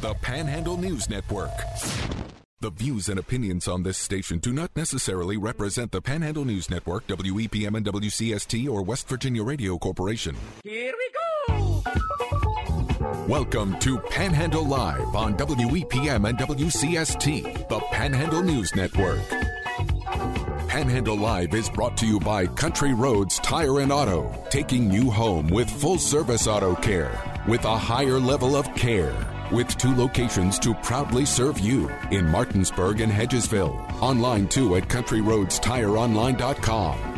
the Panhandle News Network. The views and opinions on this station do not necessarily represent the Panhandle News Network, WEPM and WCST, or West Virginia Radio Corporation. Here we go! Welcome to Panhandle Live on WEPM and WCST, the Panhandle News Network. Panhandle Live is brought to you by Country Roads Tire and Auto, taking you home with full service auto care with a higher level of care. With two locations to proudly serve you in Martinsburg and Hedgesville. Online too at CountryRoadsTireOnline.com.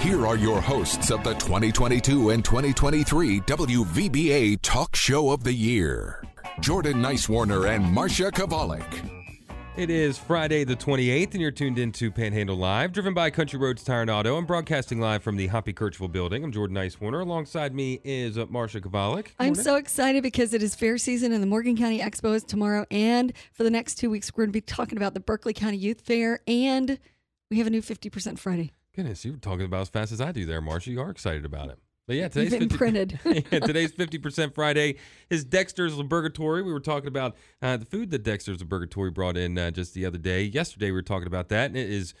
Here are your hosts of the 2022 and 2023 WVBA Talk Show of the Year Jordan Nicewarner and Marsha Chwalik. It is Friday the 28th, and you're tuned into Panhandle Live, driven by Country Roads Tire and Auto. I'm broadcasting live from the Hoppy Kercheval building. I'm Jordan Nicewarner. Alongside me is uh, Marsha Chwalik. I'm so excited because it is fair season and the Morgan County Expo is tomorrow. And for the next two weeks, we're going to be talking about the Berkeley County Youth Fair, and we have a new 50% Friday. Goodness, you were talking about as fast as I do there, Marsha. You are excited about it. But yeah, today's You've been 50, printed. yeah, today's 50% Friday is Dexter's Laburgertory. We were talking about uh, the food that Dexter's Laburgertory brought in uh, just the other day. Yesterday, we were talking about that, and it is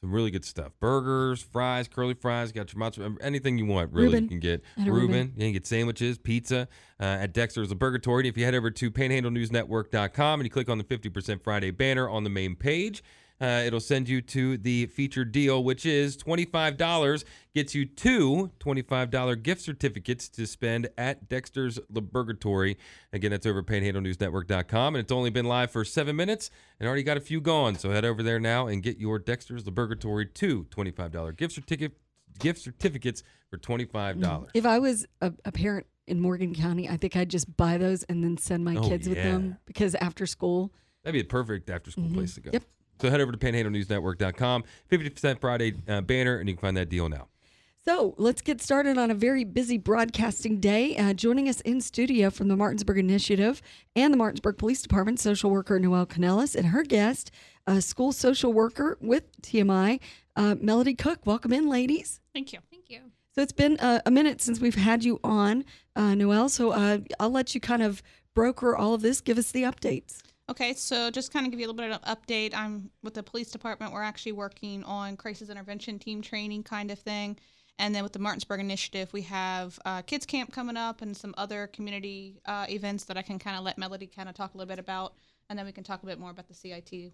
some really good stuff. Burgers, fries, curly fries, got your mozzarella, anything you want, really, Reuben. you can get. Reuben. Reuben. You can get sandwiches, pizza uh, at Dexter's Laburgertory. And if you head over to panhandlenewsnetwork.com and you click on the 50% Friday banner on the main page, uh, it'll send you to the featured deal, which is $25, gets you two $25 gift certificates to spend at Dexter's Laburgertory. Again, that's over at panhandlenewsnetwork.com, and it's only been live for seven minutes and already got a few gone. So head over there now and get your Dexter's Laburgertory two $25 gift certificate gift certificates for $25. If I was a, a parent in Morgan County, I think I'd just buy those and then send my Oh, kids with them because after school, That'd be a perfect after school place to go. Mm-hmm. Yep. So head over to panhandlenewsnetwork.com, 50% Friday uh, banner, and you can find that deal now. So let's get started on a very busy broadcasting day. Uh, joining us in studio from the Martinsburg Initiative and the Martinsburg Police Department, social worker Noel Canellas, and her guest, a school social worker with TMI, uh, Melody Cook. Welcome in, ladies. Thank you. Thank you. So it's been uh, a minute since we've had you on, uh, Noel. So uh, I'll let you kind of broker all of this. Give us the updates. Okay, so just kind of give you a little bit of an update. I'm with the police department. We're actually working on crisis intervention team training kind of thing. And then with the Martinsburg Initiative, we have uh, kids camp coming up and some other community uh, events that I can kind of let Melody kind of talk a little bit about, and then we can talk a bit more about the CIT.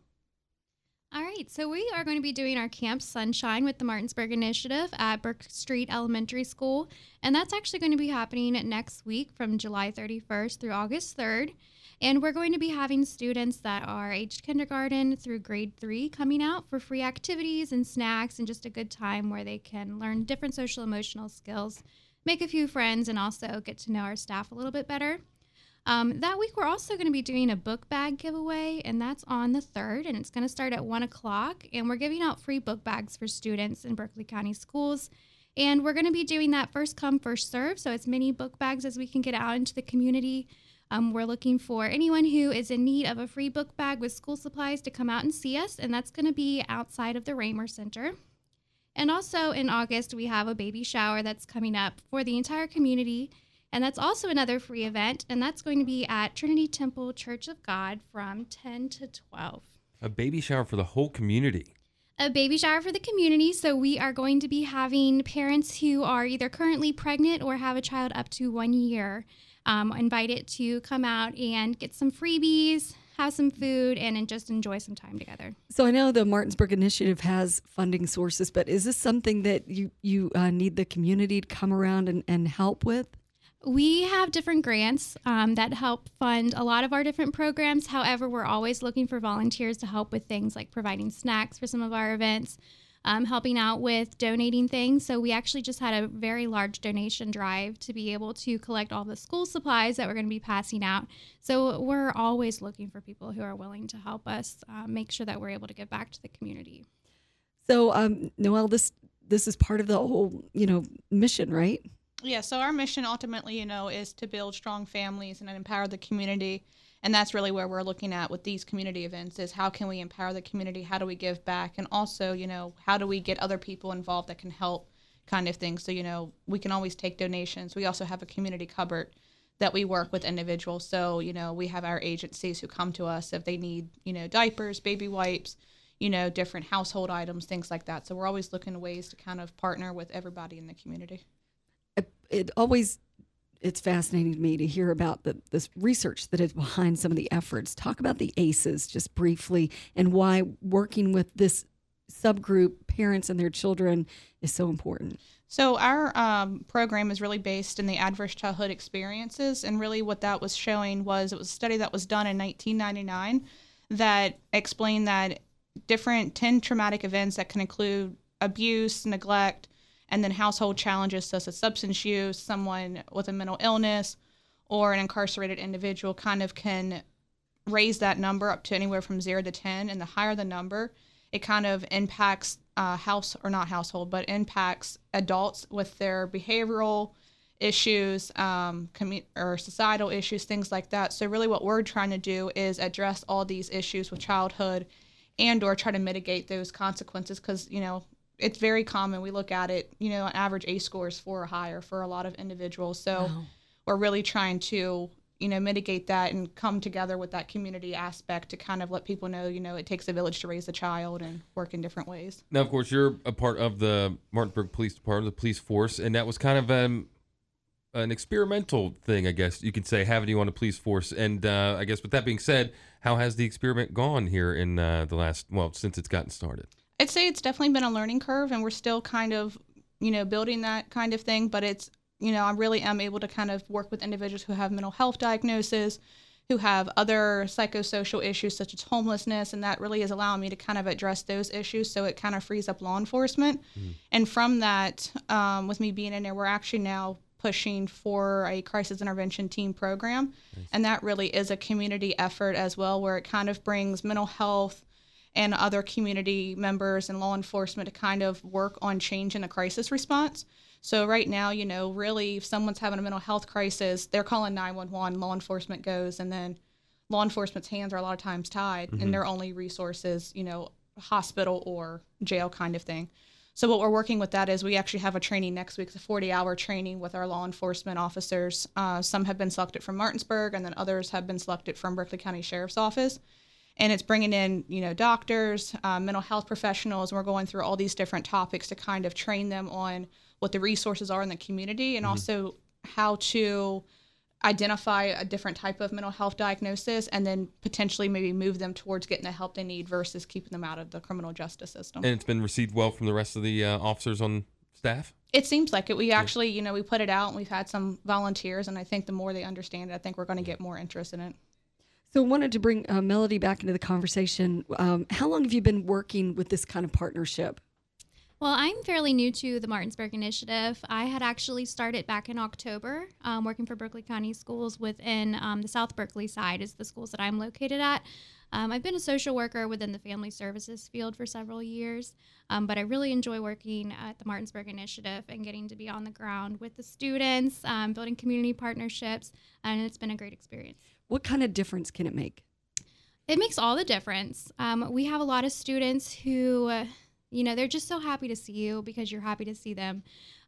All right, so we are going to be doing our Camp Sunshine with the Martinsburg Initiative at Burke Street Elementary School. And that's actually going to be happening next week from July 31st through August 3rd. And we're going to be having students that are aged kindergarten through grade three coming out for free activities and snacks and just a good time where they can learn different social emotional skills, make a few friends, and also get to know our staff a little bit better. Um, that week, we're also going to be doing a book bag giveaway, and that's on the 3rd, and it's going to start at 1 o'clock. And we're giving out free book bags for students in Berkeley County schools. And we're going to be doing that first come, first serve. So, as many book bags as we can get out into the community. Um, we're looking for anyone who is in need of a free book bag with school supplies to come out and see us, and that's going to be outside of the Raymer Center. And also in August, we have a baby shower that's coming up for the entire community. And that's also another free event, and that's going to be at Trinity Temple Church of God from 10 to 12. A baby shower for the whole community. A baby shower for the community. So, we are going to be having parents who are either currently pregnant or have a child up to one year um, it to come out and get some freebies, have some food, and just enjoy some time together. So I know the Martinsburg Initiative has funding sources, but is this something that you you uh, need the community to come around and, and help with? We have different grants um, that help fund a lot of our different programs. However, we're always looking for volunteers to help with things like providing snacks for some of our events, um, helping out with donating things. So, we actually just had a very large donation drive to be able to collect all the school supplies that we're going to be passing out. So, we're always looking for people who are willing to help us uh, make sure that we're able to give back to the community. So, um, Noel, this this is part of the whole you know mission, right? Yeah, so our mission ultimately, you know, is to build strong families and empower the community. And that's really where we're looking at with these community events is how can we empower the community? How do we give back? And also, you know, how do we get other people involved that can help kind of thing. So, you know, we can always take donations. We also have a community cupboard that we work with individuals. So, you know, we have our agencies who come to us if they need, you know, diapers, baby wipes, you know, different household items, things like that. So we're always looking ways to kind of partner with everybody in the community. It, it always it's fascinating to me to hear about the, this research that is behind some of the efforts. Talk about the ACEs just briefly and why working with this subgroup, parents and their children, is so important. So our um, program is really based in the adverse childhood experiences, and really what that was showing was it was a study that was done in 1999 that explained that different 10 traumatic events that can include abuse, neglect, and then household challenges such as substance use, someone with a mental illness, or an incarcerated individual kind of can raise that number up to anywhere from zero to 10. And the higher the number, it kind of impacts uh, house or not household, but impacts adults with their behavioral issues, um, commu- or societal issues, things like that. So really, what we're trying to do is address all these issues with childhood, and or try to mitigate those consequences because you know it's very common. We look at it, you know, average ACE score is four or higher for a lot of individuals. So wow. we're really trying to, you know, mitigate that and come together with that community aspect to kind of let people know, you know, it takes a village to raise a child and work in different ways. Now, of course, you're a part of the Martinsburg Police Department, the police force, and that was kind of um, an experimental thing, I guess you could say, having you on the police force. And uh, I guess with that being said, how has the experiment gone here in uh, the last, well, since it's gotten started? I'd say it's definitely been a learning curve, and we're still kind of, you know, building that kind of thing. But it's, you know, I really am able to kind of work with individuals who have mental health diagnosis, who have other psychosocial issues such as homelessness, and that really is allowing me to kind of address those issues. So it kind of frees up law enforcement. Mm-hmm. And from that, um, with me being in there, we're actually now pushing for a crisis intervention team program. Nice. And that really is a community effort as well, where it kind of brings mental health and other community members and law enforcement to kind of work on change in the crisis response. So right now, you know, really, if someone's having a mental health crisis, they're calling 911. Law enforcement goes, and then law enforcement's hands are a lot of times tied, mm-hmm. and their only resources, you know, hospital or jail kind of thing. So what we're working with that is we actually have a training next week. It's a 40-hour training with our law enforcement officers. Uh, some have been selected from Martinsburg, and then others have been selected from Berkeley County Sheriff's Office and it's bringing in you know doctors um, mental health professionals and we're going through all these different topics to kind of train them on what the resources are in the community and mm-hmm. also how to identify a different type of mental health diagnosis and then potentially maybe move them towards getting the help they need versus keeping them out of the criminal justice system. And it's been received well from the rest of the uh, officers on staff? It seems like it. We actually you know we put it out and we've had some volunteers and i think the more they understand it i think we're going to get more interest in it so, I wanted to bring uh, Melody back into the conversation. Um, how long have you been working with this kind of partnership? Well, I'm fairly new to the Martinsburg Initiative. I had actually started back in October um, working for Berkeley County Schools within um, the South Berkeley side, is the schools that I'm located at. Um, I've been a social worker within the family services field for several years, um, but I really enjoy working at the Martinsburg Initiative and getting to be on the ground with the students, um, building community partnerships, and it's been a great experience. What kind of difference can it make? It makes all the difference. Um, we have a lot of students who, uh, you know, they're just so happy to see you because you're happy to see them.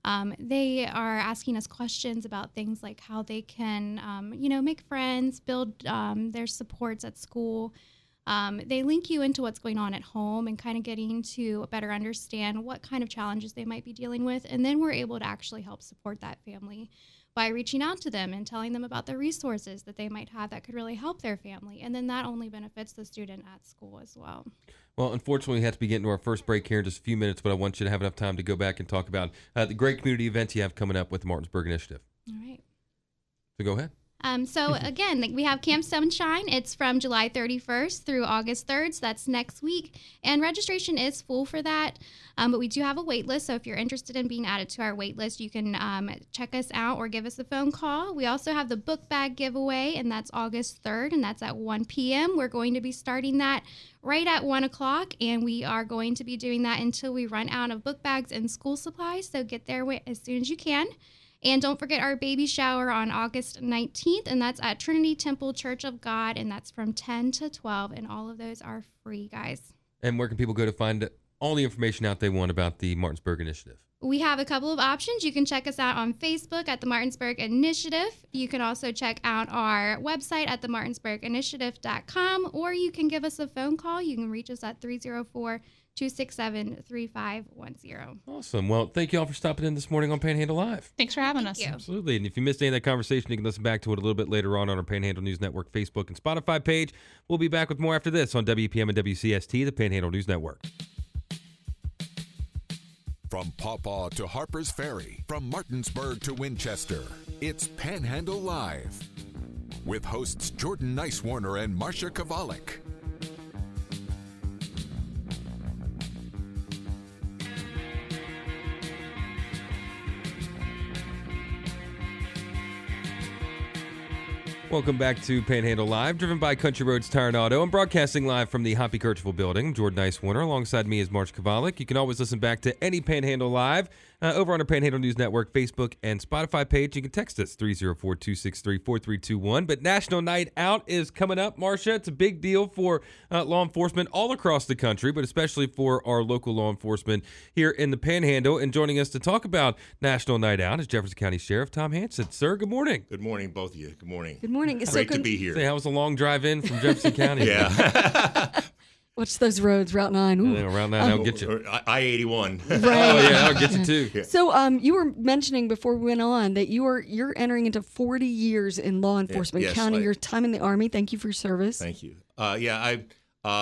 Um, they are asking us questions about things like how they can, um, you know, make friends, build um, their supports at school. Um, they link you into what's going on at home and kind of getting to better understand what kind of challenges they might be dealing with. And then we're able to actually help support that family by reaching out to them and telling them about the resources that they might have that could really help their family. And then that only benefits the student at school as well. Well, unfortunately, we have to be getting to our first break here in just a few minutes, but I want you to have enough time to go back and talk about uh, the great community events you have coming up with the Martinsburg Initiative. All right. So go ahead. Um, so again, we have Camp Sunshine. It's from July 31st through August 3rd. So that's next week, and registration is full for that. Um, but we do have a wait list. So if you're interested in being added to our wait list, you can um, check us out or give us a phone call. We also have the book bag giveaway, and that's August 3rd, and that's at 1 p.m. We're going to be starting that right at 1 o'clock, and we are going to be doing that until we run out of book bags and school supplies. So get there as soon as you can. And don't forget our baby shower on August 19th, and that's at Trinity Temple Church of God, and that's from 10 to 12, and all of those are free, guys. And where can people go to find all the information out they want about the Martinsburg Initiative? We have a couple of options. You can check us out on Facebook at the Martinsburg Initiative. You can also check out our website at themartinsburginitiative.com, or you can give us a phone call. You can reach us at 304 267 3510. Awesome. Well, thank you all for stopping in this morning on Panhandle Live. Thanks for having us. you. Absolutely. And if you missed any of that conversation, you can listen back to it a little bit later on on our Panhandle News Network Facebook and Spotify page. We'll be back with more after this on WPM and WCST, the Panhandle News Network. From Paw Paw to Harper's Ferry, from Martinsburg to Winchester, it's Panhandle Live. With hosts Jordan Nicewarner and Marsha Chwalik. Welcome back to Panhandle Live, driven by Country Roads Tire and Auto. I'm broadcasting live from the Hoppy Kercheval building. I'm Jordan Nicewarner. Alongside me is March Chwalik. You can always listen back to any Panhandle Live uh, over on our Panhandle News Network Facebook and Spotify page. You can text us 304 263 4321. But National Night Out is coming up, Marsha. It's a big deal for uh, law enforcement all across the country, but especially for our local law enforcement here in the Panhandle. And joining us to talk about National Night Out is Jefferson County Sheriff Tom Hansen. Sir, good morning. Good morning, both of you. Good morning. Good morning. So Great to con- be Say, here. how was a long drive in from Jefferson County? Yeah. Watch those roads, Route 9. Ooh. Yeah, around that, I'll get you. I eighty one. Oh Right. yeah, I'll get you too. So, um, you were mentioning before we went on that you are you're entering into 40 years in law enforcement, yes, counting I- your time in the army. Thank you for your service. Thank you. Uh, yeah, I,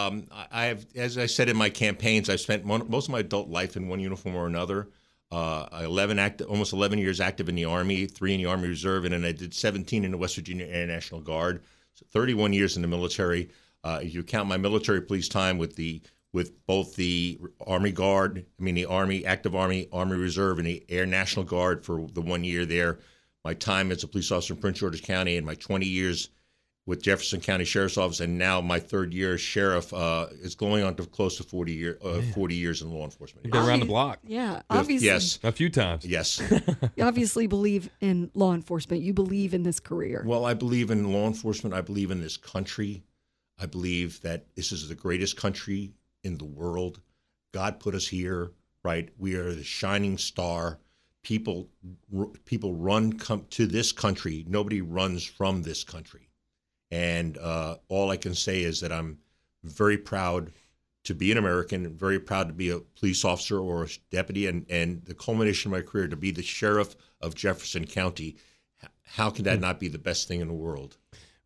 um, I- I have, as I said in my campaigns, I've spent mon- most of my adult life in one uniform or another. Uh, 11 act, almost 11 years active in the Army, three in the Army Reserve, and then I did 17 in the West Virginia Air National Guard. So 31 years in the military. Uh, if you count my military police time with the with both the Army Guard, I mean the Army, active Army, Army Reserve, and the Air National Guard for the one year there. My time as a police officer in Prince George's County and my 20 years with Jefferson County Sheriff's Office, and now my third year as sheriff uh, is going on to close to 40 year uh, 40 years in law enforcement. You've been around the block Yeah, obviously, Yes, a few times. yes. you obviously believe in law enforcement. You believe in this career. Well, I believe in law enforcement. I believe in this country. I believe that this is the greatest country in the world. God put us here, right? We are the shining star. People, r- people run come to this country. Nobody runs from this country. And uh, all I can say is that I'm very proud to be an American, very proud to be a police officer or a deputy, and, and the culmination of my career to be the sheriff of Jefferson County. How can that not be the best thing in the world?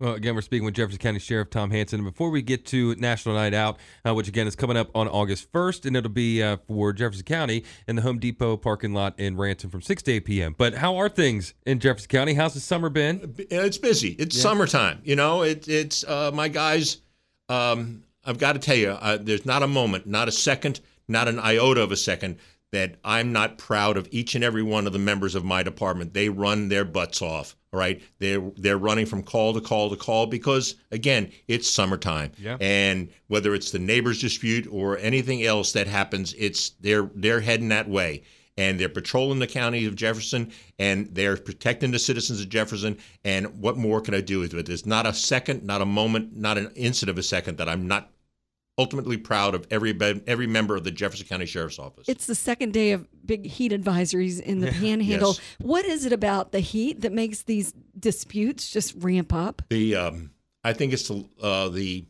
Well, again, we're speaking with Jefferson County Sheriff Tom Hansen. Before we get to National Night Out, uh, which again is coming up on August 1st, and it'll be uh, for Jefferson County in the Home Depot parking lot in Ranson from 6 to 8 p.m. But how are things in Jefferson County? How's the summer been? It's busy. It's summertime. You know, it, it's uh, my guys. Um, I've got to tell you, uh, there's not a moment, not a second, not an iota of a second that I'm not proud of each and every one of the members of my department. They run their butts off. All right, they're they're running from call to call to call because again, it's summertime. Yeah. And whether it's the neighbors dispute or anything else that happens, it's they're they're heading that way. And they're patrolling the county of Jefferson and they're protecting the citizens of Jefferson. And what more can I do with it? There's not a second, not a moment, not an instant of a second that I'm not ultimately proud of every every member of the Jefferson County Sheriff's Office. It's the second day of big heat advisories in the panhandle. Yes. What is it about the heat that makes these disputes just ramp up? The um, I think it's the uh, the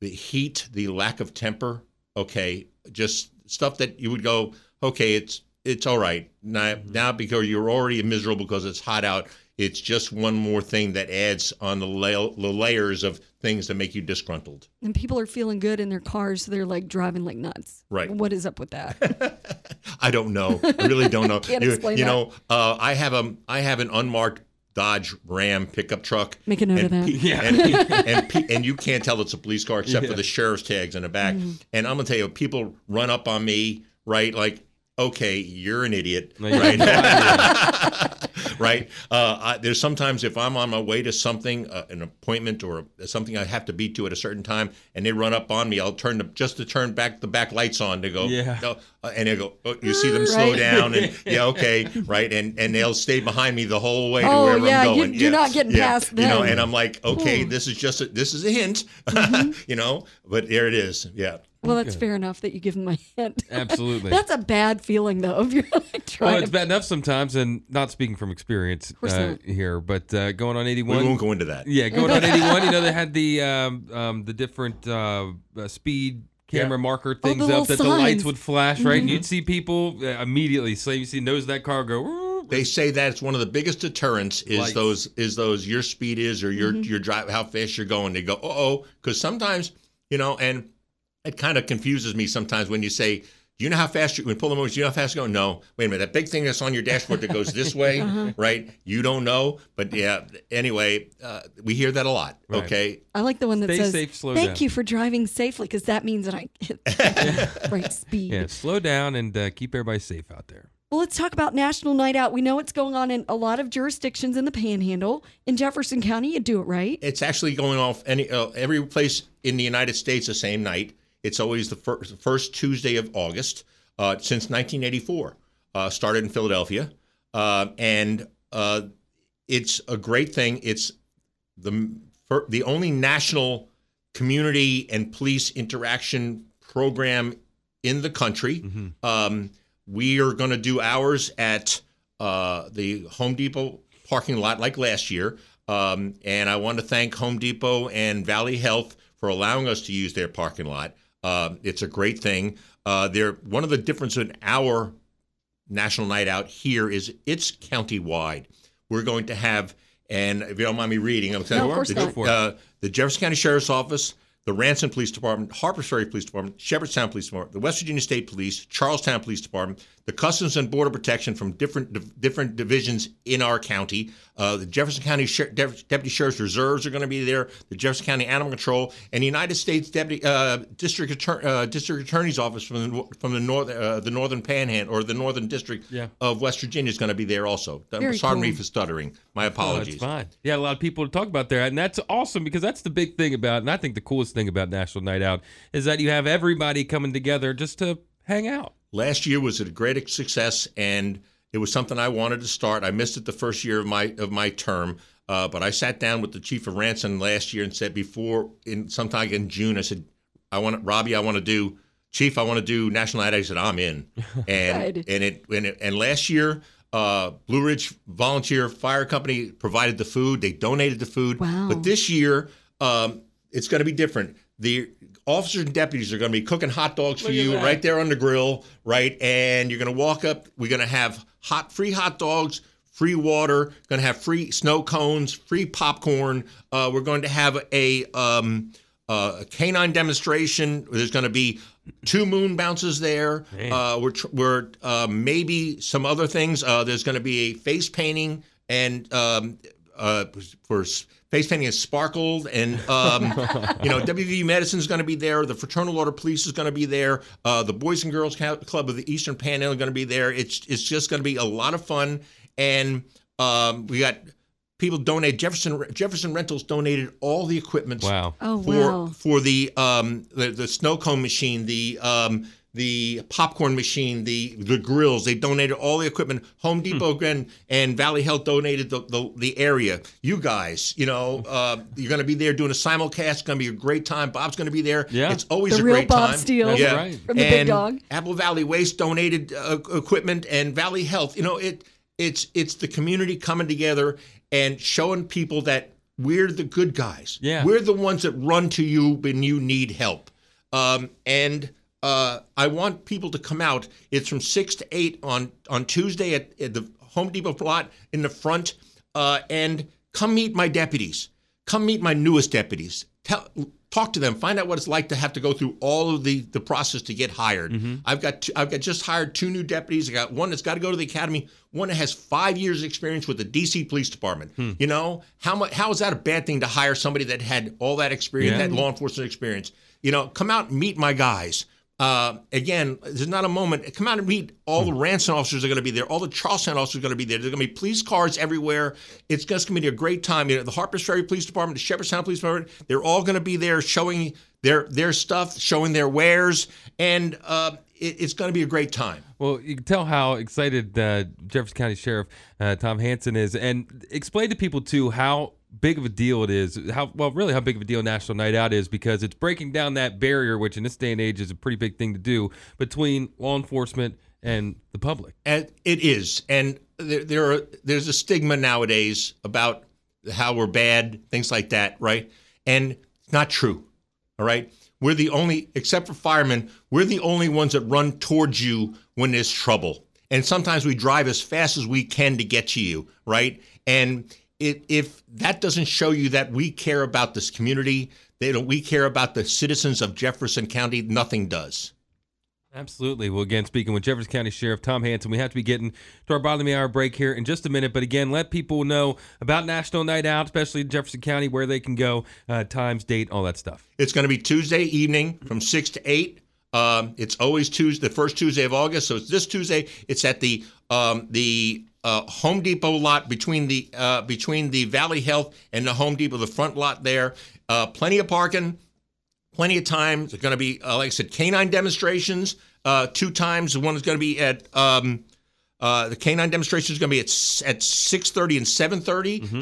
the heat, the lack of temper. Okay, just stuff that you would go, okay, it's it's all right now. Now because you're already miserable because it's hot out. It's just one more thing that adds on the, la- the layers of things that make you disgruntled. And people are feeling good in their cars, so they're like driving like nuts. Right. What is up with that? I don't know. I really don't know. Can't you explain you that. know, uh, I have a I have an unmarked Dodge Ram pickup truck. Make a note and of that. pe- Yeah. And, pe- and, pe- and you can't tell it's a police car except for the sheriff's tags in the back. Mm-hmm. And I'm gonna tell you, people run up on me, right? Like, okay, you're an idiot, No, you right? have right? Uh, I, there's sometimes if I'm on my way to something, uh, an appointment or something I have to be to at a certain time, and they run up on me, I'll turn the, just to turn back the back lights on to go, Yeah. no, uh, and they go, oh, you see them slow Right. down, and yeah, okay, right, and and they'll stay behind me the whole way to Oh, wherever yeah, I'm you- going. you're not getting past you know, and I'm like, okay, Ooh. this is just a, this is a hint, Mm-hmm. you know, but there it is, yeah. Well, that's Good. fair enough that you give them a hint. Absolutely. that's a bad feeling, though, if you're like trying Well, it's to. bad enough sometimes, and not speaking from experience uh, here, but uh, going on 81. We 81. won't go into that. Yeah, going on 81. You know, they had the um, um, the different uh, uh, speed camera Yeah. marker Oh, things little up that the lights would flash, right? And you'd see people uh, immediately. So you see nose of that car go. They say that it's one of the biggest deterrents is Lights. those is those your speed is or your your drive how fast you're going. They go, uh oh, because sometimes you know, and it kind of confuses me sometimes when you say, "Do you know how fast you when pull them over? Do you know how fast you go?" No, wait a minute, that big thing that's on your dashboard that goes this way, right? You don't know, but yeah. Anyway, uh, we hear that a lot. Right. Okay, I like the one that Stay says, safe, slow Thank down." you for driving safely, because that means that I hit right speed. Yeah, slow down and uh, keep everybody safe out there. Well, let's talk about National Night Out. We know it's going on in a lot of jurisdictions in the Panhandle. In Jefferson County, you do it right. it's actually going off any uh, every place in the United States the same night. It's always the first, first Tuesday of August uh, since 1984. Uh, started in Philadelphia, uh, and uh, it's a great thing. It's the the only national community and police interaction program in the country. Um, we are going to do ours at uh, the Home Depot parking lot like last year. Um, and I want to thank Home Depot and Valley Health for allowing us to use their parking lot. Uh, it's a great thing. Uh, they're one of the difference in our National Night Out here is it's county-wide. We're going to have, and if you don't mind me reading, I'm No, of course the, not. uh, the Jefferson County Sheriff's Office, the Ranson Police Department, Harpers Ferry Police Department, Shepherdstown Police Department, the West Virginia State Police, Charles Town Police Department, the Customs and Border Protection from different div- different divisions in our county. Uh, the Jefferson County Sher- Dep- Deputy Sheriff's Reserves are going to be there. The Jefferson County Animal Control and the United States Deputy uh, District Attorney uh, District Attorney's Office from the from the north uh, the Northern Panhandle or the Northern District Yeah. of West Virginia is going to be there also. Very Pardon me cool. for stuttering. My Oh, apologies. that's fine. Yeah, a lot of people to talk about there, and that's awesome because that's the big thing about, and I think the coolest thing about National Night Out is that you have everybody coming together just to hang out. last year was a great success and it was something I wanted to start. I missed it the first year of my of my term, uh, but I sat down with the chief of Ranson last year and said before in sometime in June I said I want Robbie I want to do chief I want to do national night. Out. I said I'm in, and and it and, it, and last year. Uh, Blue Ridge Volunteer Fire Company provided the food. They donated the food. Wow. But this year, um, it's going to be different. The officers and deputies are going to be cooking hot dogs for Look at you that. right there on the grill, right? And you're going to walk up. We're going to have hot, free hot dogs, free water. Going to have free snow cones, free popcorn. Uh, we're going to have a um, uh, a canine demonstration. There's going to be two moon bounces there. Uh, we're tr- we're uh, maybe some other things. Uh, there's going to be a face painting and um, uh, for face painting is sparkled and um, you know WV Medicine is going to be there. The Fraternal Order Police is going to be there. Uh, the Boys and Girls Club of the Eastern Panhandle are going to be there. It's it's just going to be a lot of fun and um, we got people donate Jefferson Jefferson Rentals donated all the equipment Wow. Oh, for wow. for the um the, the snow cone machine, the um the popcorn machine, the the grills. They donated all the equipment. Home Hmm. Depot and, and Valley Health donated the, the the area. You guys, you know, uh, you're going to be there doing a simulcast. It's going to be a great time. Bob's going to be there. Yeah. it's always The a real great Bob time. Steele That's yeah, right. from the Big Dog. Apple Valley Waste donated uh, equipment, and Valley Health. You know, it it's it's the community coming together and showing people that we're the good guys. Yeah. we're the ones that run to you when you need help. Um, and uh, I want people to come out. It's from six to eight on on Tuesday at, at the Home Depot lot in the front, uh, and come meet my deputies. Come meet my newest deputies. Tell, talk to them. Find out what it's like to have to go through all of the the process to get hired. I've got two, I've got just hired two new deputies. I got one that's got to go to the academy. One that has five years experience with the DC Police Department. You know how much? How is that a bad thing to hire somebody that had all that experience, Yeah. that law enforcement experience? You know, come out and meet my guys. Uh, again, there's not a moment. Come out and meet all the Ranson officers are going to be there. All the Charles Town officers are going to be there. There's going to be police cars everywhere. It's just going to be a great time. You know, the Harpers Ferry Police Department, the Shepherdstown Police Department, they're all going to be there showing their their stuff, showing their wares, and uh, it, it's going to be a great time. Well, you can tell how excited uh, Jefferson County Sheriff uh, Tom Hansen is, and explain to people too how big of a deal it is. How well, really, how big of a deal National Night Out is because it's breaking down that barrier, which in this day and age is a pretty big thing to do between law enforcement and the public. And it is, and there, there are there's a stigma nowadays about how we're bad, things like that, right? And it's not true. All right, we're the only, except for firemen, we're the only ones that run towards you when there's trouble. And sometimes we drive as fast as we can to get to you, right? And it, if that doesn't show you that we care about this community, that we care about the citizens of Jefferson County, nothing does. Absolutely. Well, again, speaking with Jefferson County Sheriff Tom Hansen, we have to be getting to our bottom hour break here in just a minute. But again, let people know about National Night Out, especially in Jefferson County, where they can go, uh, times, date, all that stuff. It's going to be Tuesday evening from 6 to 8. Um, it's always Tuesday, the first Tuesday of August. So it's this Tuesday. It's at the um, the uh, Home Depot lot between the uh, between the Valley Health and the Home Depot, the front lot there. Uh, plenty of parking plenty of time. There's going to be, uh, like I said, canine demonstrations uh, two times. The One is going to be at um, uh, the canine demonstration is going to be at at six thirty and seven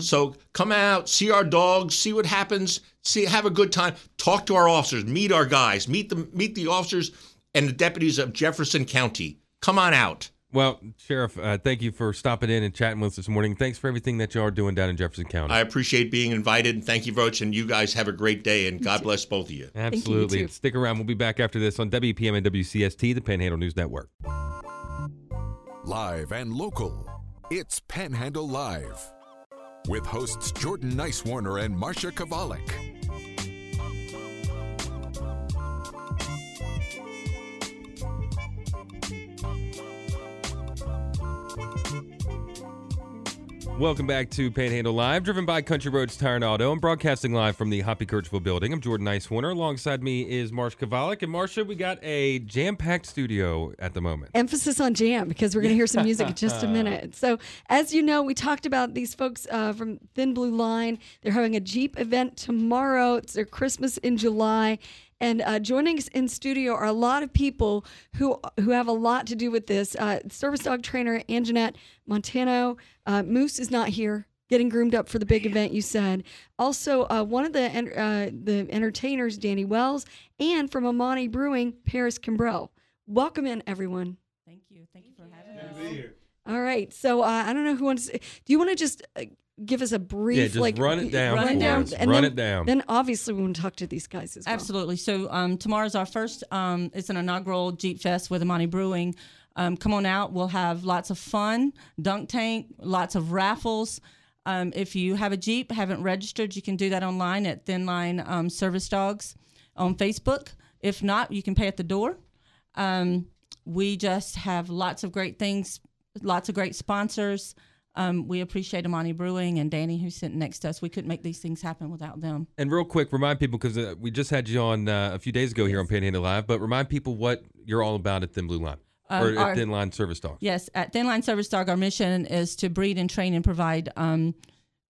So come out, see our dogs, see what happens, see have a good time, talk to our officers, meet our guys, meet the meet the officers and the deputies of Jefferson County. Come on out. Well, Sheriff, uh, thank you for stopping in and chatting with us this morning. Thanks for everything that you are doing down in Jefferson County. I appreciate being invited. And Thank you, Voch, and you guys have a great day, and God bless both of you. Absolutely. too. Stick around. We'll be back after this on WPM and WCST, the Panhandle News Network. Live and local. It's Panhandle Live. With hosts Jordan Nicewarner and Marsha Chwalik. Welcome back to Panhandle Live, driven by Country Roads Tire and Auto. I'm broadcasting live from the Hoppy Kercheval building. I'm Jordan Nicewarner. Alongside me is Marsha Chwalik. And Marsha, we got a jam-packed studio at the moment. emphasis on jam because we're going to hear some music in just a minute. So, as you know, we talked about these folks uh, from Thin Blue Line. They're having a Jeep event tomorrow. It's their Christmas in July. And uh, joining us in studio are a lot of people who who have a lot to do with this. Uh, service dog trainer Anjanette Montano. Uh, Moose is not here, getting groomed up for the big event. You said. Also, uh, one of the en- uh, the entertainers, Danny Wells, and from Amani Brewing, Paris Kimbrell. Welcome in, everyone. Thank you. Thank you for having us. All right. So uh, I don't know who wants. To, do you want to just uh, give us a brief, Yeah, just like run it down Run it down, us. and Run then, it down. Then obviously we want to talk to these guys as well. Absolutely. So um, tomorrow's our first. Um, it's an inaugural Jeep Fest with Amani Brewing. Um, come on out. We'll have lots of fun, dunk tank, lots of raffles. Um, if you have a Jeep, haven't registered, you can do that online at Thin Line um, Service Dogs on Facebook. If not, you can pay at the door. Um, we just have lots of great things, lots of great sponsors. Um, we appreciate Amani Brewing and Danny, who's sitting next to us. We couldn't make these things happen without them. And real quick, remind people because uh, we just had you on uh, a few days ago here on Panhandle Live, but remind people what you're all about at Thin Blue Line Um, or at our- Thin Line Service Dog. Yes, at Thin Line Service Dog, our mission is to breed and train and provide um,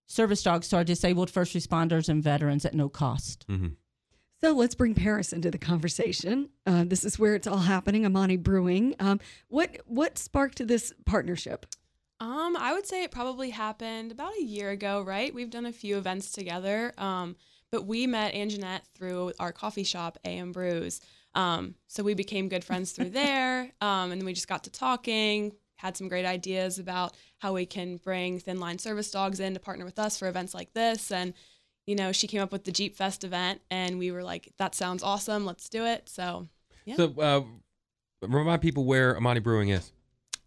service dogs to our disabled first responders and veterans at no cost. So let's bring Paris into the conversation. Uh, this is where it's all happening. Amani Brewing. Um, what what sparked this partnership? Um, I would say it probably happened about a year ago, right? We've done a few events together, um, but we met Anjanette through our coffee shop, AM Brews. Um, so we became good friends through there, um, and then we just got to talking, had some great ideas about how we can bring Thin Line Service Dogs in to partner with us for events like this. And, you know, she came up with the Jeep Fest event, and we were like, that sounds awesome, let's do it. So Yeah. So uh, remind people where Amani Brewing is.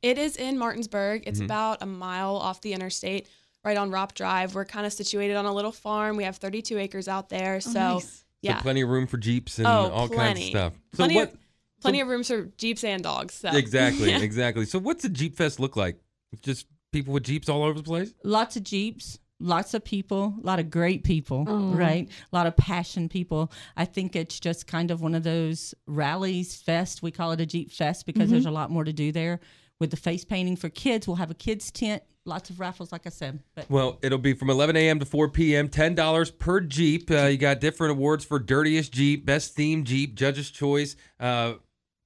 It is in Martinsburg. It's Mhm. about a mile off the interstate, right on Rop Drive. We're kind of situated on a little farm. We have 32 acres out there. Oh, so, nice. yeah. So plenty of room for Jeeps and Oh, all kinds of stuff. So Plenty what? of- Plenty of rooms for Jeeps and dogs. So. Exactly, Yeah. exactly. So what's the Jeep Fest look like? Just people with Jeeps all over the place? Lots of Jeeps, lots of people, a lot of great people, Oh. right? A lot of passion people. I think it's just kind of one of those rallies, fest. We call it a Jeep Fest because there's a lot more to do there. With the face painting for kids, we'll have a kids tent, lots of raffles, like I said. But Well, it'll be from 11 a.m. to 4 p.m. Ten dollars per Jeep. Uh, you got different awards for dirtiest Jeep, best themed Jeep, Judge's Choice. Uh,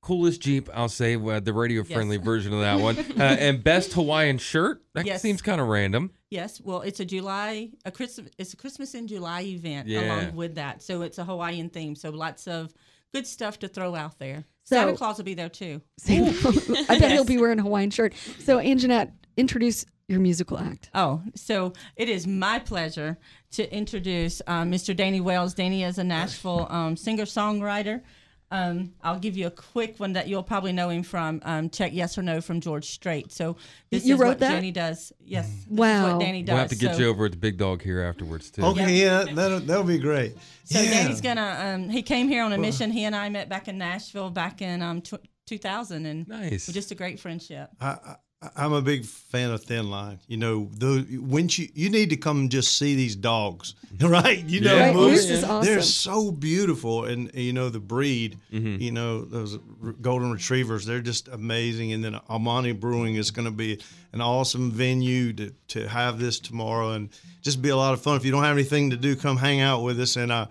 coolest Jeep, I'll say, uh, the radio friendly version of that one. Uh, and best Hawaiian shirt. That Yes. seems kind of random. Yes, well, it's a July a Christmas it's a Christmas in July event Yeah. along with that. So it's a Hawaiian theme. So lots of good stuff to throw out there. So- Santa Claus will be there too. I bet he'll be wearing a Hawaiian shirt. So, Anjanette, introduce your musical act. Oh, so it is my pleasure to introduce uh, Mr. Danny Wells. Danny is a Nashville um, singer songwriter. Um, I'll give you a quick one that you'll probably know him from. Um, check yes or no from George Strait. So this You is wrote what that? Danny does. Yes. this is Wow. what Danny does. We'll have to get So- you over at the big dog here afterwards, too. Okay, yeah, that'll, that'll be great. So yeah. Danny's gonna. Um, he came here on a mission. He and I met back in Nashville back in um, tw 2000, and Nice. just a great friendship. I, I, I'm a big fan of Thin Line. You know, the when you you need to come and just see these dogs, right? You know, Yeah. Right, moose, Moose is they're so beautiful, and you know the breed. Mm-hmm. You know those golden retrievers, they're just amazing. And then Amani Brewing is going to be an awesome venue to to have this tomorrow, and just be a lot of fun. If you don't have anything to do, come hang out with us. And uh,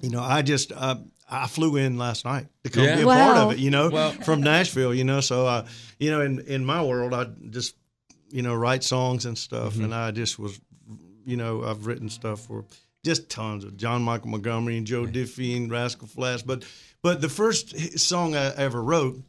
you know, I just uh, I flew in last night to come Yeah. be a part of it. You know, Well- from Nashville. You know, so I, you know, in in my world, I just you know write songs and stuff, and I just was, you know, I've written stuff for just tons of John Michael Montgomery and Joe Diffie and Rascal Flatts, but but the first song I ever wrote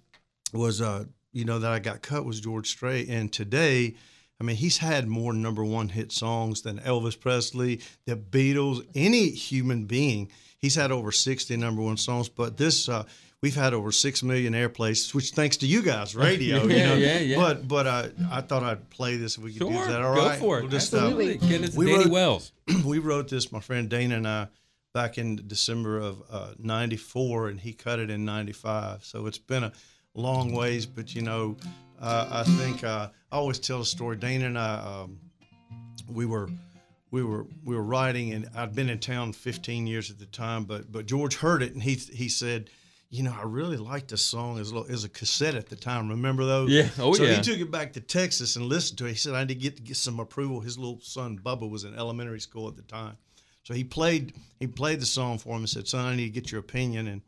was uh you know that I got cut was George Strait, and today. I mean, he's had more number one hit songs than Elvis Presley, the Beatles, any human being. He's had over 60 number one songs, but this, uh, we've had over 6 million airplays, which thanks to you guys, radio. you Yeah, know. yeah, yeah. But, but uh, I thought I'd play this if we could Sure. do that. All Go right? for it. We'll just, uh, Absolutely. It's we Danny wrote- Wells. we wrote this, my friend Dana and I, back in December of uh, 94, and he cut it in 95. So it's been a long ways, but you know, uh, I think uh, I always tell a story. Dana and I, um, we were. We were we were writing, and I'd been in town 15 years at the time. But but George heard it, and he he said, you know, I really liked this song as, lo- as a cassette at the time. Remember those? Yeah. Oh, so yeah. he took it back to Texas and listened to it. He said, I need to get to get some approval. His little son Bubba was in elementary school at the time, so he played he played the song for him and said, "Son, I need to get your opinion." And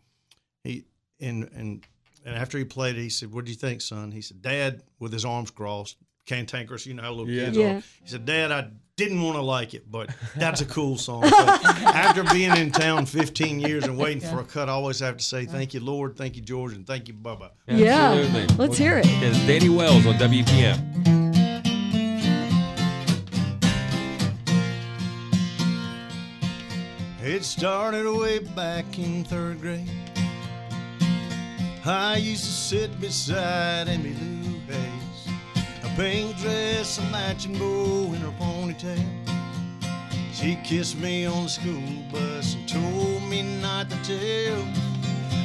he and and and after he played it, he said, "What do you think, son?" He said, "Dad," with his arms crossed, cantankerous. You know how little Yeah. kids Yeah. are. He said, "Dad, I didn't want to like it, but that's a cool song." So after being in town 15 years and waiting for a cut, I always have to say, "Thank you, Lord. Thank you, George, and thank you, Bubba." Yeah. Absolutely. Let's hear it. It's Danny Wells on WPM. It started way back in third grade. I used to sit beside Emmy Lou Hayes, a pink dress, a matching bow in her ponytail. She kissed me on the school bus and told me not to tell.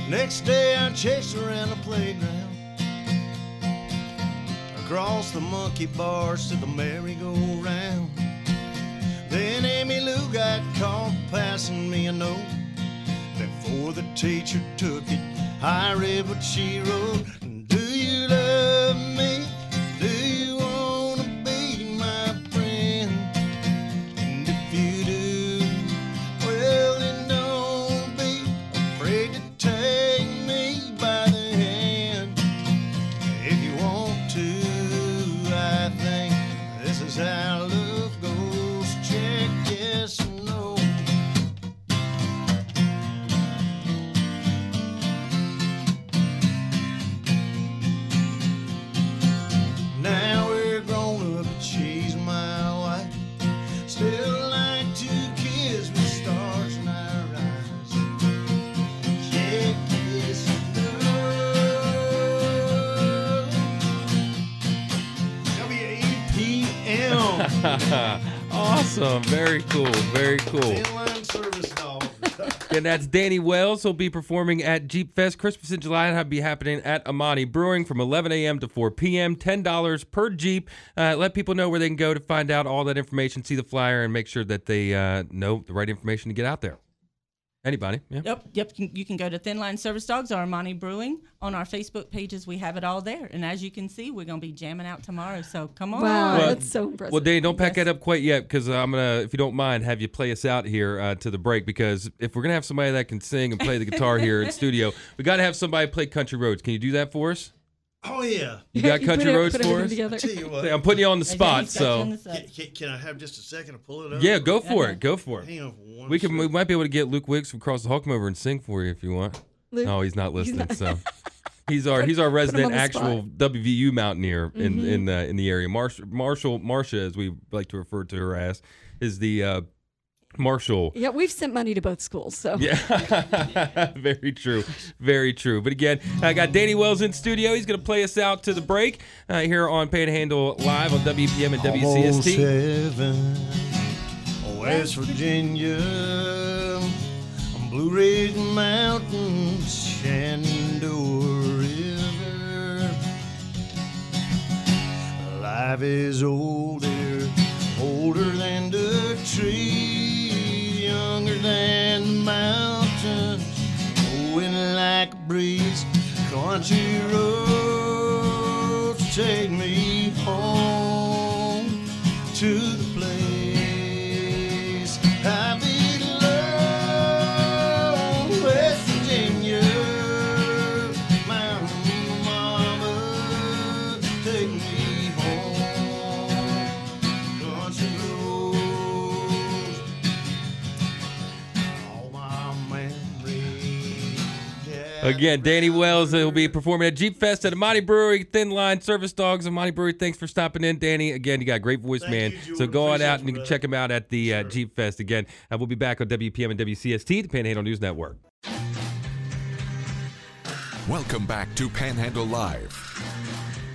Next day I chased her around the playground, across the monkey bars to the merry-go-round. Then Emmy Lou got caught passing me a note. Before the teacher took it, I read what she wrote. awesome. Very cool. Very cool. Inline service dog. And that's Danny Wells. He'll be performing at Jeep Fest Christmas in July and will be happening at Amani Brewing from 11 a.m. to 4 p.m. $10 per Jeep. Uh, let people know where they can go to find out all that information, see the flyer, and make sure that they uh, know the right information to get out there. Anybody? Yeah. Yep, yep. You can, you can go to Thin Line Service Dogs or Amani Brewing on our Facebook pages. We have it all there. And as you can see, we're going to be jamming out tomorrow. So come on. Wow, Well- that's so impressive. Well, Danny, don't pack that up quite yet because I'm gonna, if you don't mind, have you play us out here uh, to the break. Because if we're gonna have somebody that can sing and play the guitar here in studio, we got to have somebody play Country Roads. Can you do that for us? Oh yeah. You got You Country put it- Roads put for everything us? together. Tell you what. I'm putting you on the spot, Danny's got you on so the. Can, can, can I have just a second to pull it up? yeah, go for it. Go for it. Hang on for one We can. We might be able to get Luke Wiggs from Cross the Hall come over and sing for you if you want. Luke, No, he's not listening. not- so he's our he's our resident on the actual spot. Mm-hmm. WVU mountaineer in in the in the area. Marshall Marshall Marsha, as we like to refer to her as, is the uh, Marshall. Yeah, we've sent money to both schools, so Yeah, very true, very true. But again, I got Danny Wells in studio. He's going to play us out to the break uh, here on Panhandle Live on WPM and Almost WCST. heaven, West Virginia, on Blue Ridge Mountains, Shenandoah River. Life is older, older than the trees, younger than the mountains, blowing like a breeze. Country roads take me home Again, Danny Wells will be performing at Jeep Fest at Amani Brewery, Thin Line Service Dogs, Amani Brewery. Thanks for stopping in, Danny. Again, you got a great voice, Thank man. you, so go on out and you can check him out at the uh, Jeep Fest. Again, uh, we'll be back on WPM and WCST, the Panhandle News Network. Welcome back to Panhandle Live.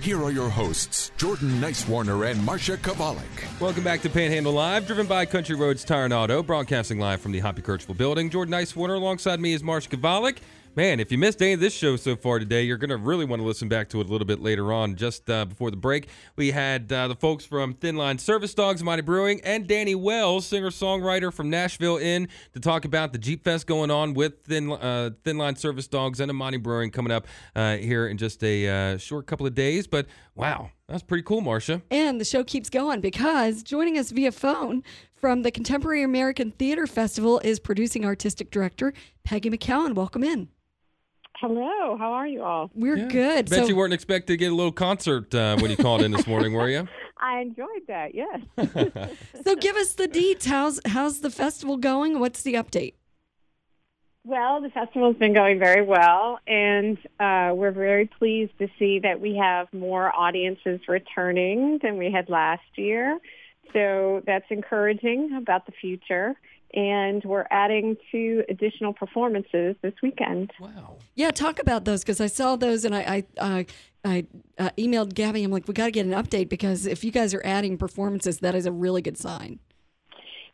Here are your hosts, Jordan Nicewarner and Marsha Chwalik. Welcome back to Panhandle Live, driven by Country Roads Tire and Auto, broadcasting live from the Hoppy Kercheval building. Jordan Nicewarner alongside me is Marsh Kavalik. Man, if you missed any of this show so far today, you're going to really want to listen back to it a little bit later on. Just uh, before the break, we had uh, the folks from Thin Line Service Dogs, Mighty Brewing, and Danny Wells, singer songwriter from Nashville, in to talk about the Jeep Fest going on with Thin, uh, Thin Line Service Dogs and Amani Brewing coming up uh, here in just a uh, short couple of days. But wow, that's pretty cool, Marsha. And the show keeps going because joining us via phone from the Contemporary American Theater Festival is producing artistic director Peggy McKowen. Welcome in. Hello, how are you all? We're Yeah. good. Bet so, you weren't expecting to get a little concert uh, when you called in this morning, were you? I enjoyed that, yes. so give us the deets. How's how's the festival going? What's the update? well, the festival's been going very well, and uh, we're very pleased to see that we have more audiences returning than we had last year. So that's encouraging about the future. And we're adding two additional performances this weekend. Wow. Yeah, talk about those because I saw those and I I uh, I uh, emailed Gabby. I'm like, we got to get an update because if you guys are adding performances, that is a really good sign.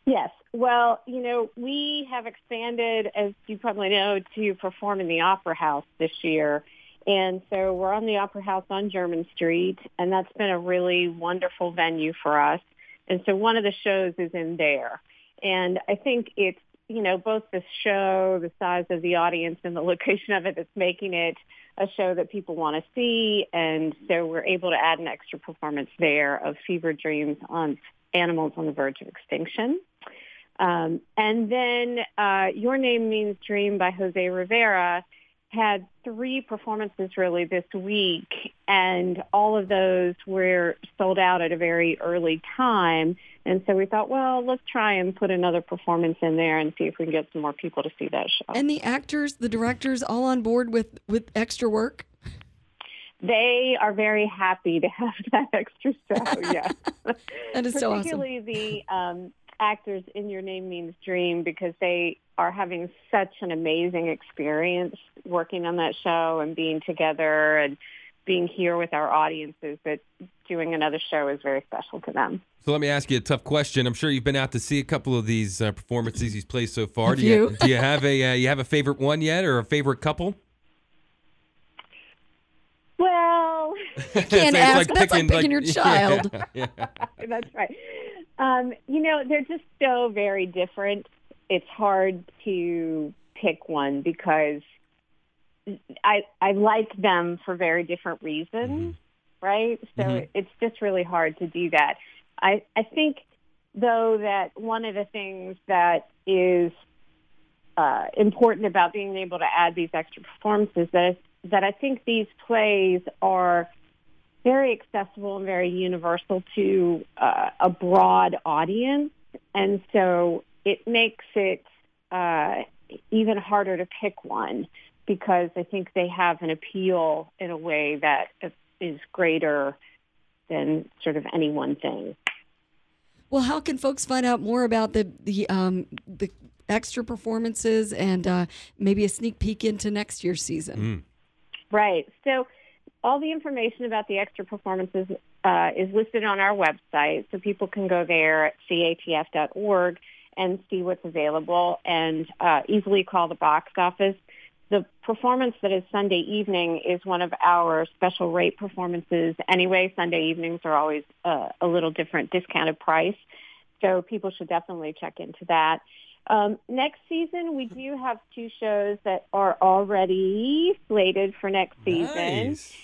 Yes. Well, you know, we have expanded, as you probably know, to perform in the Opera House this year. And so we're on the Opera House on German Street, and that's been a really wonderful venue for us. And so one of the shows is in there. And I think it's, you know, both the show, the size of the audience, and the location of it that's making it a show that people want to see. And so we're able to add an extra performance there of Fever Dreams on Animals on the Verge of Extinction. Um, and then uh, Your Name Means Dream by Jose Rivera had three performances really this week, and all of those were sold out at a very early time. And so we thought, well, let's try and put another performance in there and see if we can get some more people to see that show. And the actors, the directors, all on board with with extra work. they are very happy to have that extra show. Yeah, That is so awesome. particularly the um, actors in Your Name Means Dream because they are having such an amazing experience working on that show and being together and being here with our audiences. That doing another show is very special to them. So let me ask you a tough question. I'm sure you've been out to see a couple of these uh, performances he's played so far. Do you few. do you have a uh, you have a favorite one yet, or a favorite couple? Well, you Can't It's ask. That's like picking your yeah, child. yeah. That's right. Um, you know, they're just so very different. It's hard to pick one because I I like them for very different reasons, right? So Mhm. it's just really hard to do that. I I think though that one of the things that is uh, important about being able to add these extra performances that that I think these plays are very accessible and very universal to uh, a broad audience, and so it makes it uh, even harder to pick one because I think they have an appeal in a way that is greater than sort of any one thing. Well, how can folks find out more about the the um, the extra performances and uh, maybe a sneak peek into next year's season? Right. So all the information about the extra performances uh, is listed on our website, so people can go there at catf.org and see what's available and uh, easily call the box office. The performance that is Sunday evening is one of our special rate performances. Anyway, Sunday evenings are always uh, a little different discounted price, so people should definitely check into that. Um, next season, we do have two shows that are already slated for next season. Nice.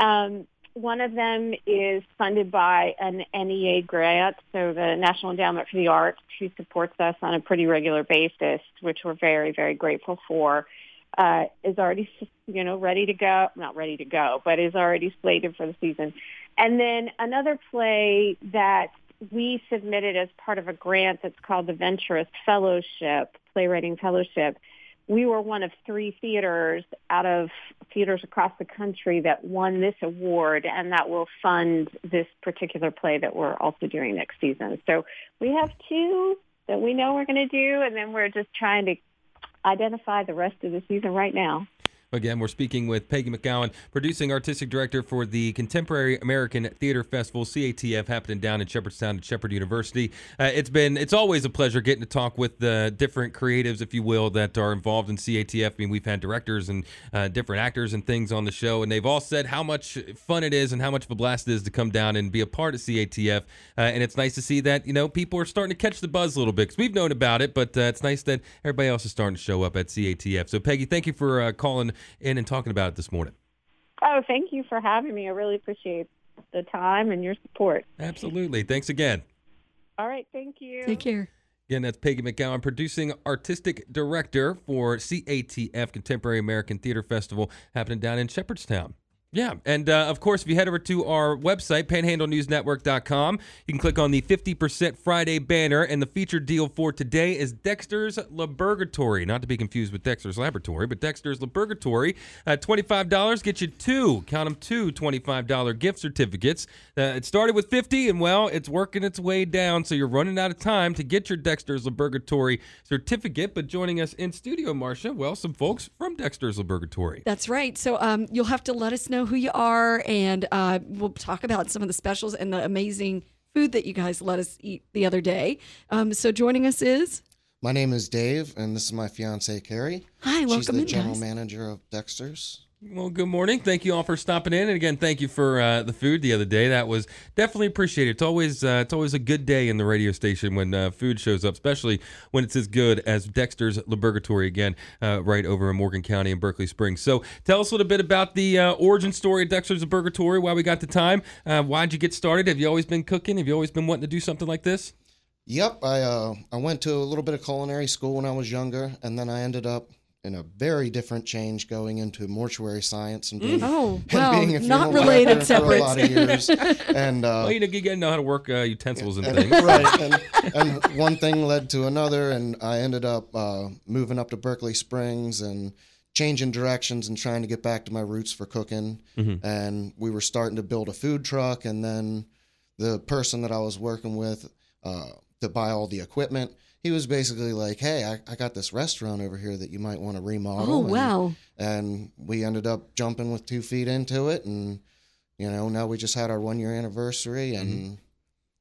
Um, one of them is funded by an NEA grant, so the National Endowment for the Arts, who supports us on a pretty regular basis, which we're very, very grateful for, uh, is already, you know, ready to go. Not ready to go, but is already slated for the season. And then another play that we submitted as part of a grant that's called the Venturous Fellowship, Playwriting Fellowship. We were one of three theaters out of theaters across the country that won this award, and that will fund this particular play that we're also doing next season. So we have two that we know we're going to do, and then we're just trying to identify the rest of the season right now. Again, we're speaking with Peggy McKowen, producing artistic director for the Contemporary American Theater Festival (CATF) happening down in Shepherdstown at Shepherd University. Uh, it's been it's always a pleasure getting to talk with the different creatives, if you will, that are involved in CATF. I mean, we've had directors and uh, different actors and things on the show, and they've all said how much fun it is and how much of a blast it is to come down and be a part of CATF. Uh, and it's nice to see that you know people are starting to catch the buzz a little bit because we've known about it, but uh, it's nice that everybody else is starting to show up at CATF. So, Peggy, thank you for uh, calling in and talking about it this morning. Oh, thank you for having me. I really appreciate the time and your support. Absolutely. Thanks again. All right, thank you. Take care. Again, that's Peggy McKowen, producing artistic director for CATF Contemporary American Theater Festival happening down in Shepherdstown. Yeah, and uh, of course, if you head over to our website, panhandlenewsnetwork.com, you can click on the 50% Friday banner, and the featured deal for today is Dexter's Laburgertory. Not to be confused with Dexter's Laboratory, but Dexter's Laburgertory. Uh, $25 gets you two, count them two $25 gift certificates. Uh, it started with 50 and well, it's working its way down, so you're running out of time to get your Dexter's Laburgertory certificate. But joining us in studio, Marsha, well, some folks from Dexter's Laburgertory. That's right. So um, you'll have to let us know who you are, and uh, we'll talk about some of the specials and the amazing food that you guys let us eat the other day. Um, so joining us is My name is Dave, and this is my fiance Carrie. Hi, She's welcome the in, general guys. manager of Dexter's. Well, good morning. Thank you all for stopping in, and again, thank you for uh, the food the other day. That was definitely appreciated. It's always uh, it's always a good day in the radio station when uh, food shows up, especially when it's as good as Dexter's Laburgertory again, uh, right over in Morgan County in Berkeley Springs. So, tell us a little bit about the uh, origin story of Dexter's Laburgertory. Why we got the time? Uh, why'd you get started? Have you always been cooking? Have you always been wanting to do something like this? Yep, I I went to a little bit of culinary school when I was younger, and then I ended up in a very different change going into mortuary science and being, Oh, and well, being a not funeral related, director for a lot of years. And uh, well, you know, you gotta know how to work uh, utensils and and- things. right. And, and one thing led to another, and I ended up uh, moving up to Berkeley Springs and changing directions and trying to get back to my roots for cooking. Mhm. And we were starting to build a food truck, and then the person that I was working with uh, to buy all the equipment. He was basically like, "Hey, I, I got this restaurant over here that you might want to remodel." Oh, And- wow. And we ended up jumping with two feet into it, and you know, now we just had our one year anniversary, and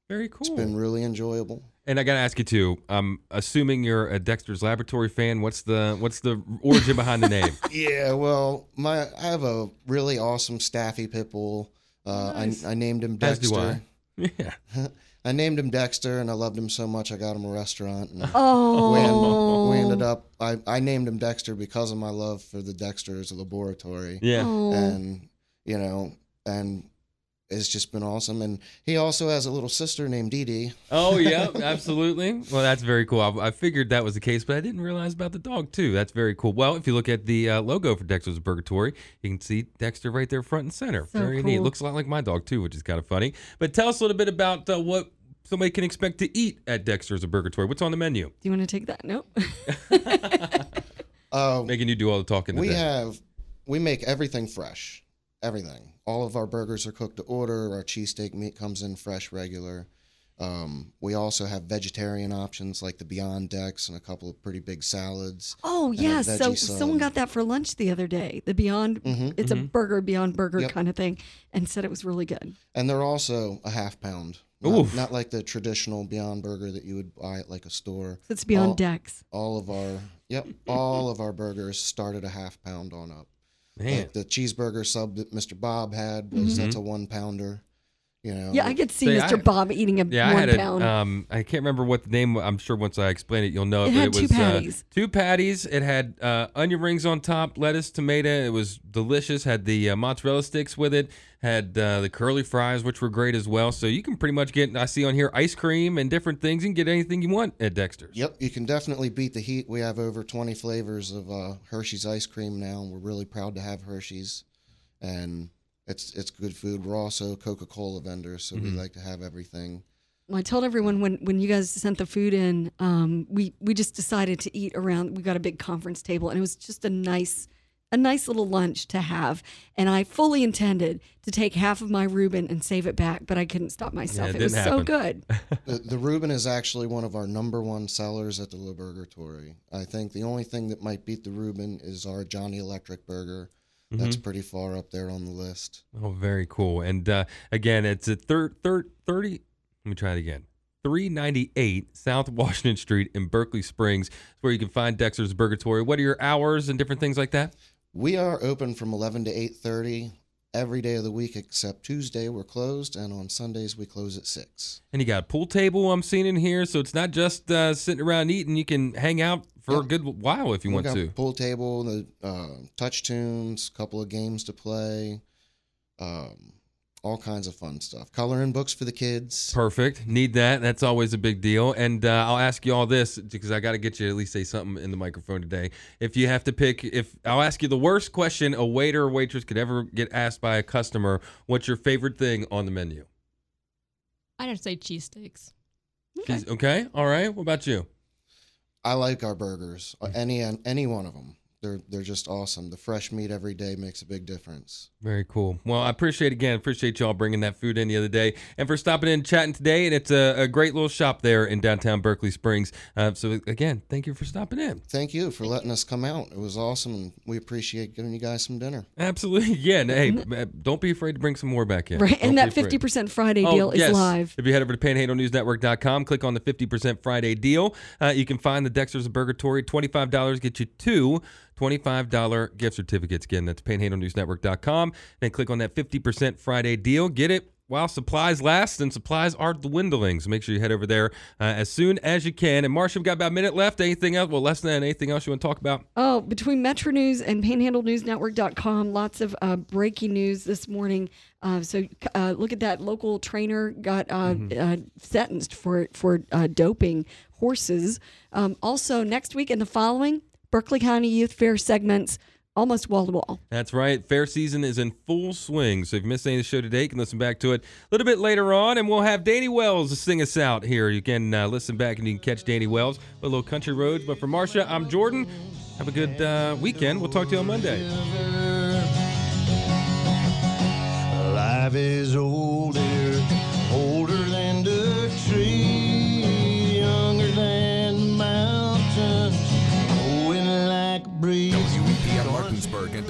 Very cool. it's been really enjoyable. And I gotta ask you too. I'm assuming you're a Dexter's Laboratory fan. What's the what's the origin behind the name? Yeah, well, my I have a really awesome Staffy pit bull. Uh, Nice. I, I named him As do Dexter. I. Yeah. I named him Dexter, and I loved him so much I got him a restaurant. And Oh. we, ended, we ended up. I, I named him Dexter because of my love for the Dexter's Laboratory. Yeah. Oh. and you know, and it's just been awesome. And he also has a little sister named Dee Dee. Oh yeah, absolutely. Well, that's very cool. I, I figured that was the case, but I didn't realize about the dog too. That's very cool. Well, if you look at the uh, logo for Dexter's Burgatory, you can see Dexter right there, front and center. So very neat. Looks a lot like my dog too, which is kind of funny. But tell us a little bit about uh, what somebody can expect to eat at Dexter's Burgatory. What's on the menu? Do you want to take that? Nope. Uh, Making you do all the talking we today. have we make everything fresh everything all of our burgers are cooked to order our cheesesteak meat comes in fresh regular um, we also have vegetarian options like the beyond decks and a couple of pretty big salads Oh yes. So veggie someone got that for lunch the other day. The Beyond. Mhm. It's a burger Beyond Burger Yep. kind of thing, and said it was really good. and they're also a half pound not, not like the traditional beyond burger that you would buy at like a store So it's Beyond all, Decks. all of our yep all of our burgers start at a half pound on up Man. Like the cheeseburger sub that mr bob had was that's a one pounder you know. Yeah, I could see See, Mr. I- Bob eating a Yeah, I one had a, um, I can't remember what the name. I'm sure once I explain it, you'll know it. It but had it two was patties. Uh, two patties. It had uh, onion rings on top, lettuce, tomato. It was delicious. Had the uh, mozzarella sticks with it. Had uh, the curly fries, which were great as well. So you can pretty much get. I see on here ice cream and different things. You can get anything you want at Dexter's. Yep, you can definitely beat the heat. We have over 20 flavors of uh, Hershey's ice cream now, and we're really proud to have Hershey's. And it's it's good food. We're also Coca-Cola vendors, so we like to have everything. Well, I told everyone when when you guys sent the food in, um, we we just decided to eat around. We got a big conference table, and it was just a nice a nice little lunch to have. And I fully intended to take half of my Reuben and save it back, but I couldn't stop myself. it it was didn't so good. The, the Reuben is actually one of our number one sellers at the Laburgertory. I think the only thing that might beat the Reuben is our Johnny Electric Burger. That's pretty far up there on the list. Oh, very cool. And uh, again, it's at thir- thir- 30. Let me try it again. 398 South Washington Street in Berkeley Springs. It's where you can find Dexter's Burgatory. What are your hours and different things like that? We are open from 11 to 8:30 every day of the week except Tuesday. We're closed, and on Sundays we close at six. And you got a pool table I'm seeing in here, so it's not just uh, sitting around eating. You can hang out for a good while if you We want got to. pool table, the uh, touch tunes, couple of games to play, um, all kinds of fun stuff. Coloring books for the kids. Perfect. Need that. That's always a big deal. And uh, I'll ask you all this because I got to get you to at least say something in the microphone today. If you have to pick, if I'll ask you the worst question a waiter or waitress could ever get asked by a customer, what's your favorite thing on the menu? I'd have to say cheesesteaks. Cheese- Okay. All right. What about you? I like our burgers. Uh, Any any one of them. They're they're just awesome. The fresh meat every day makes a big difference. Very cool. Well, I appreciate again, appreciate y'all bringing that food in the other day and for stopping in and chatting today. And it's a, a great little shop there in downtown Berkeley Springs. Uh, so again, thank you for stopping in. Thank you for letting us come out. It was awesome, and we appreciate giving you guys some dinner. Absolutely. Yeah. and Hey, uh, don't be afraid to bring some more back in. Right, Don't and that fifty percent Friday Oh, deal is live. If you head over to panhandlenewsnetwork.com, click on the 50% Friday deal. Uh, you can find the Dexter's Burgatory. $25 get you two $25 gift certificates. Again, that's panhandlenewsnetwork.com. Then click on that 50% Friday deal. Get it while supplies last, and supplies are dwindling. So make sure you head over there uh, as soon as you can. And we've got about a minute left. Anything else? Well, less than. Anything else you want to talk about? Oh, between Metro News and PanhandleNewsNetwork.com, lots of uh, breaking news this morning. Uh, so uh, look at that. Local trainer got uh, uh, sentenced for for uh, doping horses. Um, also, next week and the following, Berkeley County Youth Fair segments almost wall to wall. That's right. Fair season is in full swing. So if you missed any of the show today, you can listen back to it a little bit later on. And we'll have Danny Wells sing us out here. You can uh, listen back and you can catch Danny Wells with a little country roads. But for Marsha, I'm Jordan. Have a good uh, weekend. We'll talk to you on Monday. Life is older, older than the tree, younger than mountains, going like breeze.